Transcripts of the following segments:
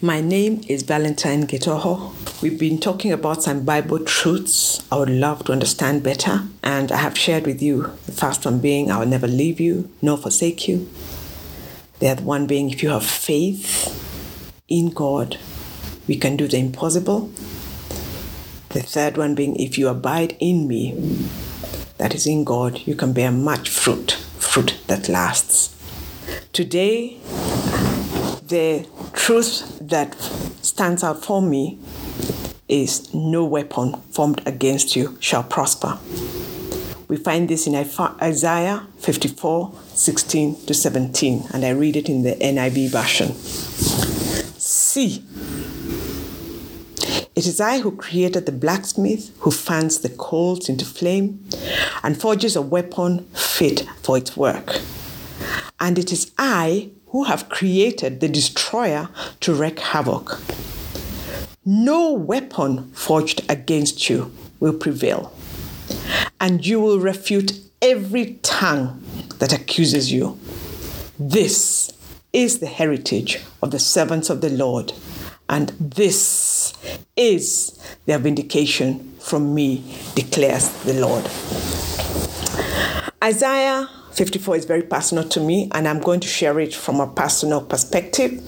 My name is Valentine Getoho. We've been talking about some Bible truths I would love to understand better, and I have shared with you the first one being I will never leave you nor forsake you. The other one being if you have faith in God, we can do the impossible. The third one being if you abide in me, that is in God, you can bear much fruit, fruit that lasts. Today, the truth that stands out for me is no weapon formed against you shall prosper. We find this in Isaiah 54 16 to 17, and I read it in the NIV version. See, it is I who created the blacksmith who fans the coals into flame and forges a weapon fit for its work. And it is I who have created the destroyer to wreak havoc. No weapon forged against you will prevail, and you will refute every tongue that accuses you. This is the heritage of the servants of the Lord, and this is their vindication from me, declares the Lord. Isaiah 54 is very personal to me, and I'm going to share it from a personal perspective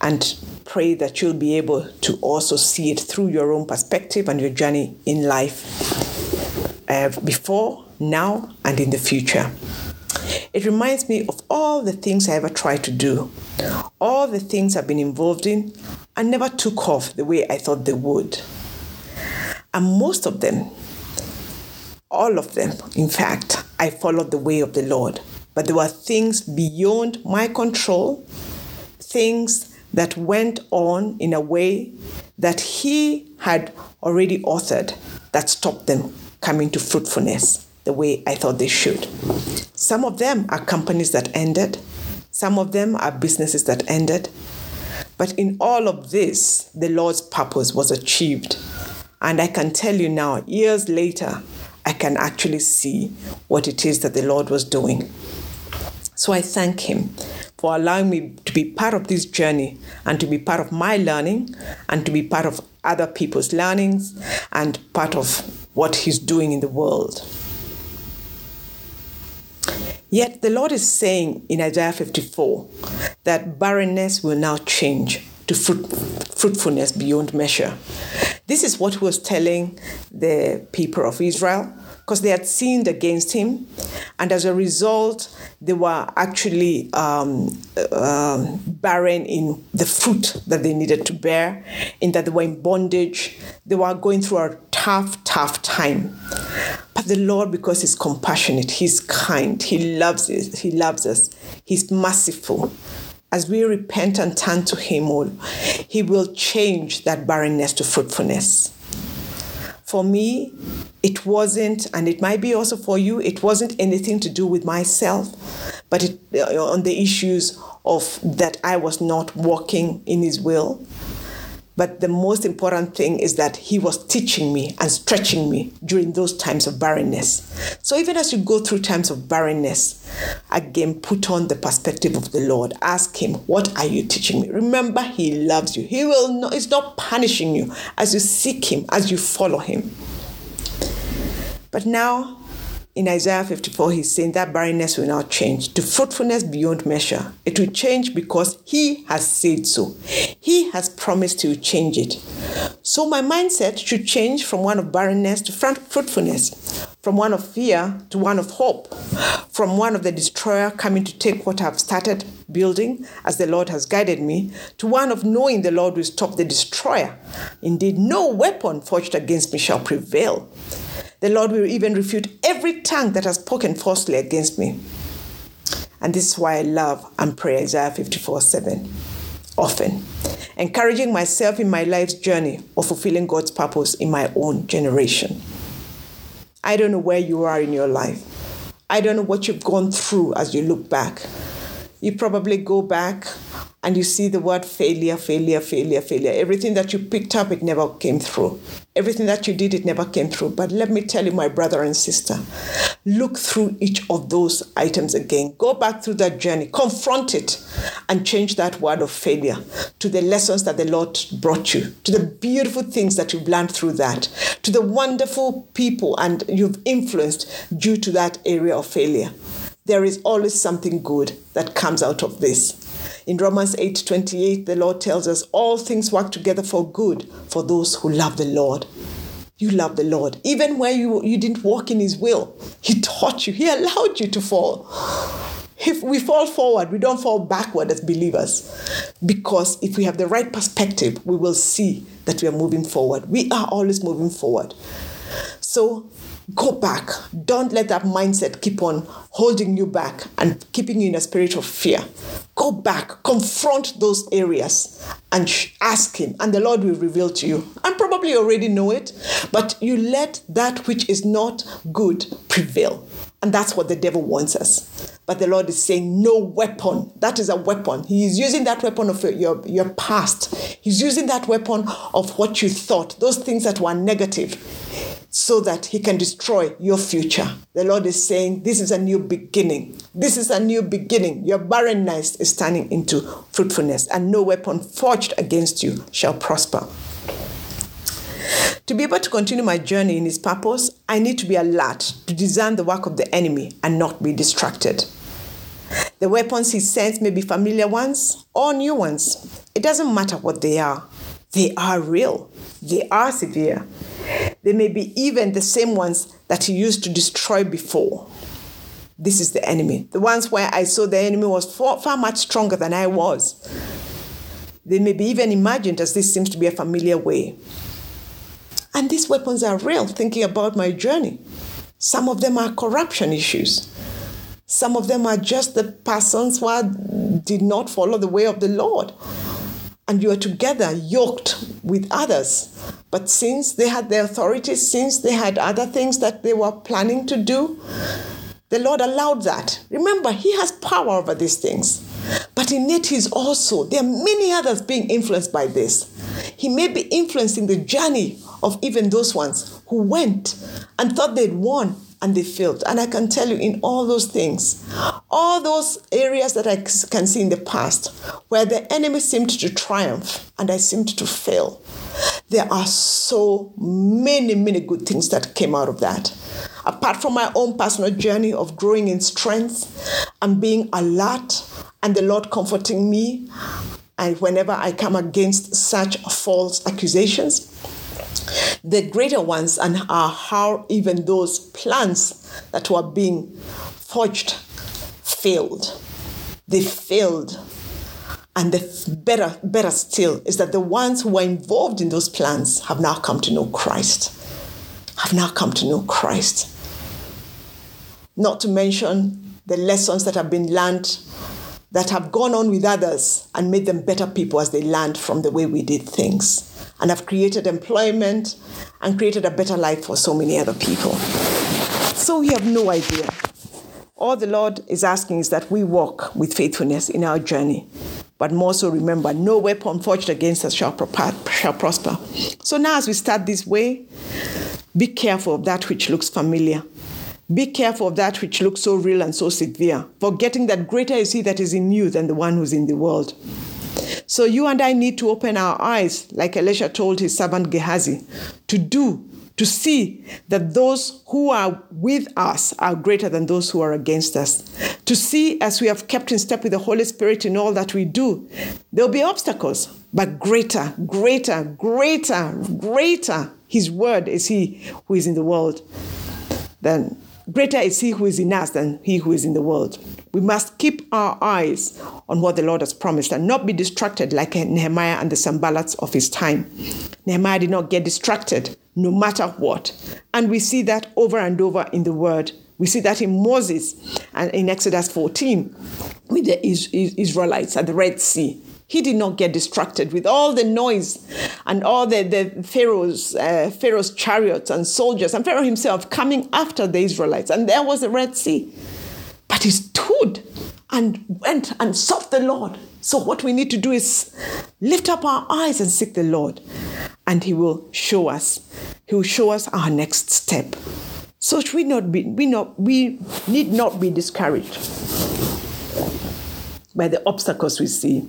and pray that you'll be able to also see it through your own perspective and your journey in life uh, before, now, and in the future. It reminds me of all the things I ever tried to do, all the things I've been involved in, and never took off the way I thought they would. And most of them, all of them, in fact, I followed the way of the Lord. But there were things beyond my control, things that went on in a way that He had already authored that stopped them coming to fruitfulness the way I thought they should. Some of them are companies that ended, some of them are businesses that ended. But in all of this, the Lord's purpose was achieved. And I can tell you now, years later, I can actually see what it is that the Lord was doing. So I thank Him for allowing me to be part of this journey and to be part of my learning and to be part of other people's learnings and part of what He's doing in the world. Yet the Lord is saying in Isaiah 54 that barrenness will now change to fruit, fruitfulness beyond measure. This is what he was telling the people of Israel because they had sinned against him, and as a result, they were actually um, uh, barren in the fruit that they needed to bear, in that they were in bondage. They were going through a tough, tough time. But the Lord, because He's compassionate, He's kind, He loves us, He loves us, He's merciful. As we repent and turn to Him, all, He will change that barrenness to fruitfulness. For me, it wasn't, and it might be also for you, it wasn't anything to do with myself, but it, uh, on the issues of that I was not walking in His will. But the most important thing is that He was teaching me and stretching me during those times of barrenness. So even as you go through times of barrenness, again, put on the perspective of the Lord. Ask Him, What are you teaching me? Remember, He loves you. He will not, He's not punishing you as you seek Him, as you follow Him. But now, in Isaiah 54, he's saying that barrenness will now change to fruitfulness beyond measure. It will change because he has said so. He has promised to change it. So my mindset should change from one of barrenness to fruitfulness, from one of fear to one of hope, from one of the destroyer coming to take what I've started building as the Lord has guided me, to one of knowing the Lord will stop the destroyer. Indeed, no weapon forged against me shall prevail. The Lord will even refute every tongue that has spoken falsely against me. And this is why I love and pray Isaiah 54 7 often, encouraging myself in my life's journey of fulfilling God's purpose in my own generation. I don't know where you are in your life. I don't know what you've gone through as you look back. You probably go back and you see the word failure, failure, failure, failure. Everything that you picked up, it never came through. Everything that you did, it never came through. But let me tell you, my brother and sister, look through each of those items again. Go back through that journey, confront it, and change that word of failure to the lessons that the Lord brought you, to the beautiful things that you've learned through that, to the wonderful people and you've influenced due to that area of failure. There is always something good that comes out of this. In Romans 8:28, the Lord tells us all things work together for good for those who love the Lord. You love the Lord. Even when you, you didn't walk in his will, he taught you, he allowed you to fall. If we fall forward, we don't fall backward as believers. Because if we have the right perspective, we will see that we are moving forward. We are always moving forward. So go back. Don't let that mindset keep on holding you back and keeping you in a spirit of fear. Go back, confront those areas and ask Him, and the Lord will reveal to you. And probably already know it, but you let that which is not good prevail. And that's what the devil wants us. But the Lord is saying, No weapon. That is a weapon. He is using that weapon of your, your past. He's using that weapon of what you thought, those things that were negative so that he can destroy your future. The Lord is saying, This is a new beginning. This is a new beginning. Your barrenness is turning into fruitfulness, and no weapon forged against you shall prosper. To be able to continue my journey in His purpose, I need to be alert to discern the work of the enemy and not be distracted. The weapons He sends may be familiar ones or new ones. It doesn't matter what they are, they are real, they are severe, they may be even the same ones that he used to destroy before. This is the enemy. The ones where I saw the enemy was far, far much stronger than I was. They may be even imagined as this seems to be a familiar way. And these weapons are real, thinking about my journey. Some of them are corruption issues. Some of them are just the persons who did not follow the way of the Lord and you are together yoked with others. But since they had the authority, since they had other things that they were planning to do, the Lord allowed that. Remember, He has power over these things. But in it, He's also, there are many others being influenced by this. He may be influencing the journey of even those ones who went and thought they'd won and they failed. And I can tell you in all those things, all those areas that I can see in the past where the enemy seemed to triumph and I seemed to fail, there are so many, many good things that came out of that. Apart from my own personal journey of growing in strength and being alert, and the Lord comforting me, and whenever I come against such false accusations, the greater ones and are how even those plans that were being forged failed. They failed. And the better, better still is that the ones who were involved in those plans have now come to know Christ. Have now come to know Christ. Not to mention the lessons that have been learned that have gone on with others and made them better people as they learned from the way we did things and have created employment and created a better life for so many other people. So we have no idea. All the Lord is asking is that we walk with faithfulness in our journey. But more so, remember, no weapon forged against us shall, shall prosper. So now, as we start this way, be careful of that which looks familiar. Be careful of that which looks so real and so severe, forgetting that greater is He that is in you than the one who's in the world. So you and I need to open our eyes, like Elisha told his servant Gehazi, to do, to see that those who are with us are greater than those who are against us. To see as we have kept in step with the Holy Spirit in all that we do, there'll be obstacles, but greater, greater, greater, greater. His word is He who is in the world. Then Greater is he who is in us than he who is in the world. We must keep our eyes on what the Lord has promised and not be distracted like Nehemiah and the Sanballats of his time. Nehemiah did not get distracted no matter what. And we see that over and over in the word. We see that in Moses and in Exodus 14 with the Israelites at the Red Sea. He did not get distracted with all the noise and all the, the Pharaoh's, uh, Pharaoh's chariots and soldiers and Pharaoh himself coming after the Israelites. And there was the Red Sea. But he stood and went and sought the Lord, So, what we need to do is lift up our eyes and seek the Lord, and He will show us. He will show us our next step. So we not be we not we need not be discouraged by the obstacles we see.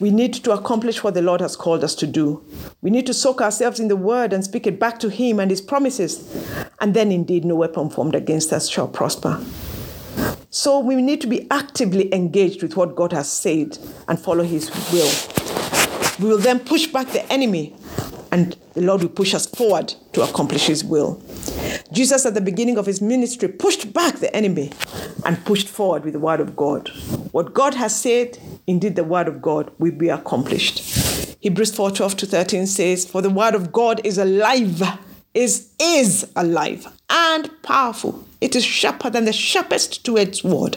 We need to accomplish what the Lord has called us to do. We need to soak ourselves in the word and speak it back to Him and His promises. And then indeed no weapon formed against us shall prosper. So we need to be actively engaged with what God has said and follow His will. We will then push back the enemy and the Lord will push us forward to accomplish His will. Jesus, at the beginning of his ministry, pushed back the enemy and pushed forward with the word of God. What God has said, indeed, the word of God will be accomplished. Hebrews 4 12 to 13 says, For the word of God is alive, is, is alive and powerful. It is sharper than the sharpest two edged sword,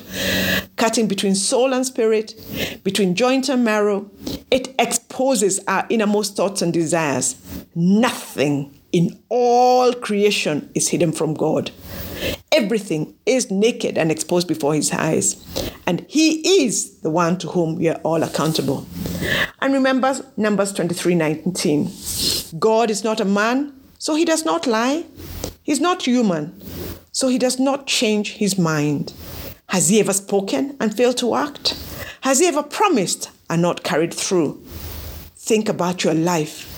cutting between soul and spirit, between joint and marrow. It exposes our innermost thoughts and desires. Nothing in all creation is hidden from God. Everything is naked and exposed before his eyes. And he is the one to whom we are all accountable. And remember Numbers 23 19. God is not a man, so he does not lie. He's not human, so he does not change his mind. Has he ever spoken and failed to act? Has he ever promised and not carried through? Think about your life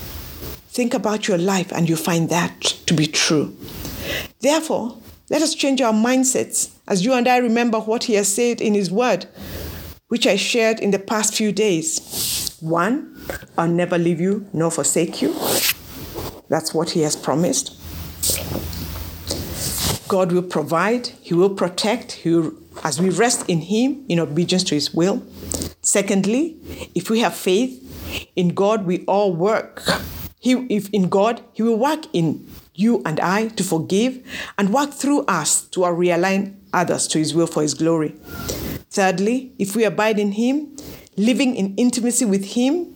Think about your life and you find that to be true. Therefore, let us change our mindsets as you and I remember what He has said in His Word, which I shared in the past few days. One, I'll never leave you nor forsake you. That's what He has promised. God will provide, He will protect, He will, as we rest in Him in obedience to His will. Secondly, if we have faith in God, we all work he, if in God, He will work in you and I to forgive and work through us to realign others to His will for His glory. Thirdly, if we abide in Him, living in intimacy with Him,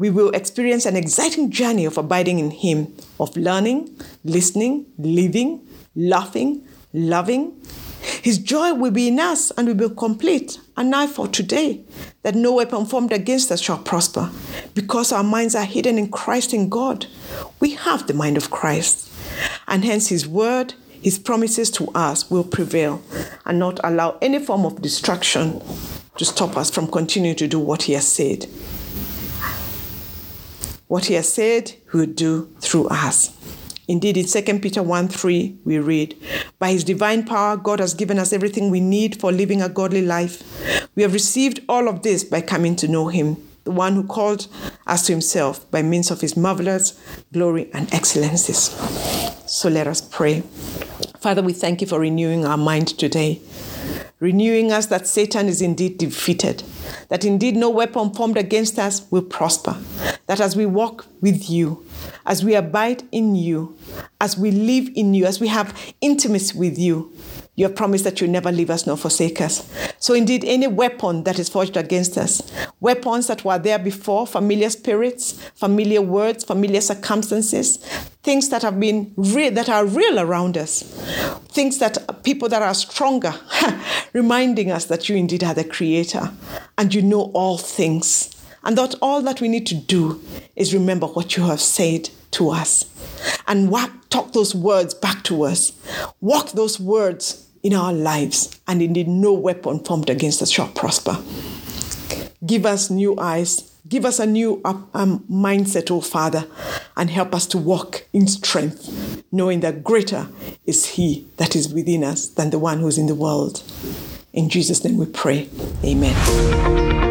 we will experience an exciting journey of abiding in Him, of learning, listening, living, laughing, loving, his joy will be in us and we will complete. And now for today, that no weapon formed against us shall prosper, because our minds are hidden in Christ in God. We have the mind of Christ, and hence His word, His promises to us will prevail, and not allow any form of distraction to stop us from continuing to do what He has said. What He has said, He will do through us. Indeed, in 2 Peter 1 3, we read, By his divine power, God has given us everything we need for living a godly life. We have received all of this by coming to know him, the one who called us to himself by means of his marvelous glory and excellencies. So let us pray. Father, we thank you for renewing our mind today renewing us that Satan is indeed defeated, that indeed no weapon formed against us will prosper, that as we walk with you, as we abide in you, as we live in you, as we have intimacy with you, you have promised that you never leave us nor forsake us. So, indeed, any weapon that is forged against us, weapons that were there before, familiar spirits, familiar words, familiar circumstances, things that have been real, that are real around us, things that people that are stronger, reminding us that you indeed are the creator and you know all things. And that all that we need to do is remember what you have said to us and walk, talk those words back to us. Walk those words in our lives, and indeed no weapon formed against us shall prosper. Give us new eyes, give us a new um, mindset, oh Father, and help us to walk in strength, knowing that greater is He that is within us than the one who's in the world. In Jesus' name we pray. Amen.